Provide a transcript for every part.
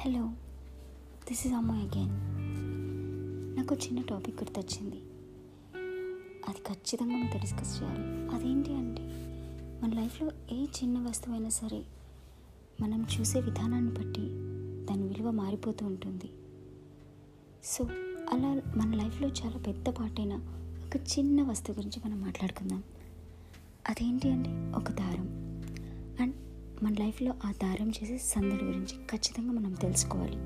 Hello this is అమ్మాయి again నాకు చిన్న టాపిక్ గుర్తొచ్చింది. అది ఖచ్చితంగా మీతో డిస్కస్ చేయాలి. అదేంటి అంటే మన లైఫ్లో ఏ చిన్న వస్తువైనా సరే మనం చూసే విధానాన్ని బట్టి దాని విలువ మారిపోతూ ఉంటుంది. సో అలా మన లైఫ్లో చాలా పెద్ద పాటైన ఒక చిన్న వస్తువు గురించి మనం మాట్లాడుకుందాం. అదేంటి అంటే ఒక దారం. మన లైఫ్లో ఆ దారం చేసే సందడి గురించి ఖచ్చితంగా మనం తెలుసుకోవాలి.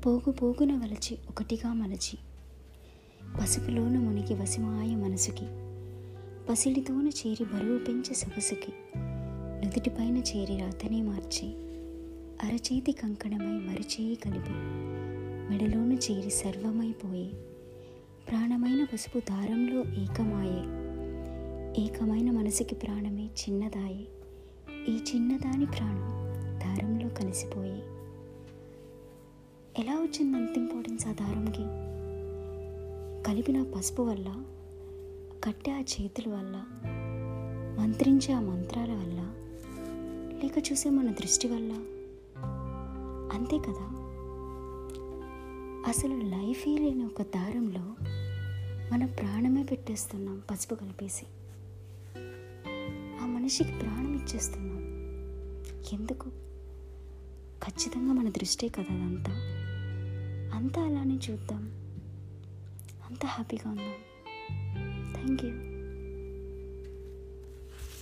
పోగు పోగున వలచి ఒకటిగా మలచి పసుపులోన మునిగి వసిమాయ మనసుకి పసిడితోన చేరి బరువు పెంచే సొగసుకి నుదుటిపైన చేరి రాతనే మార్చి అరచేతి కంకణమై మరిచేయి కలిపి మెడలోన చేరి సర్వమైపోయే ప్రాణమైన పసుపు దారంలో ఏకమాయే ఏకమైన మనసుకి ప్రాణమే చిన్నదాయే. ఈ చిన్నదాని ప్రాణం దారంలో కలిసిపోయి. ఎలా వచ్చింది అంత ఇంపార్టెన్స్ ఆ దారంకి? కలిపిన పసుపు వల్ల కట్టే ఆ చేతుల వల్ల మంత్రించే ఆ మంత్రాల వల్ల లేక చూసే మన దృష్టి వల్ల? అంతే కదా? అసలు లైఫే లేని ఒక దారంలో మన ప్రాణమే పెట్టేస్తున్నాం పసుపు కలిపేసి. ఆ మనిషికి ప్రాణం ఇచ్చేస్తున్నాం. ఎందుకు? ఖచ్చితంగా మన దృష్టే కదా అదంతా. అంతా అలానే చూద్దాం. అంతా హ్యాపీగా ఉందాం. Thank you.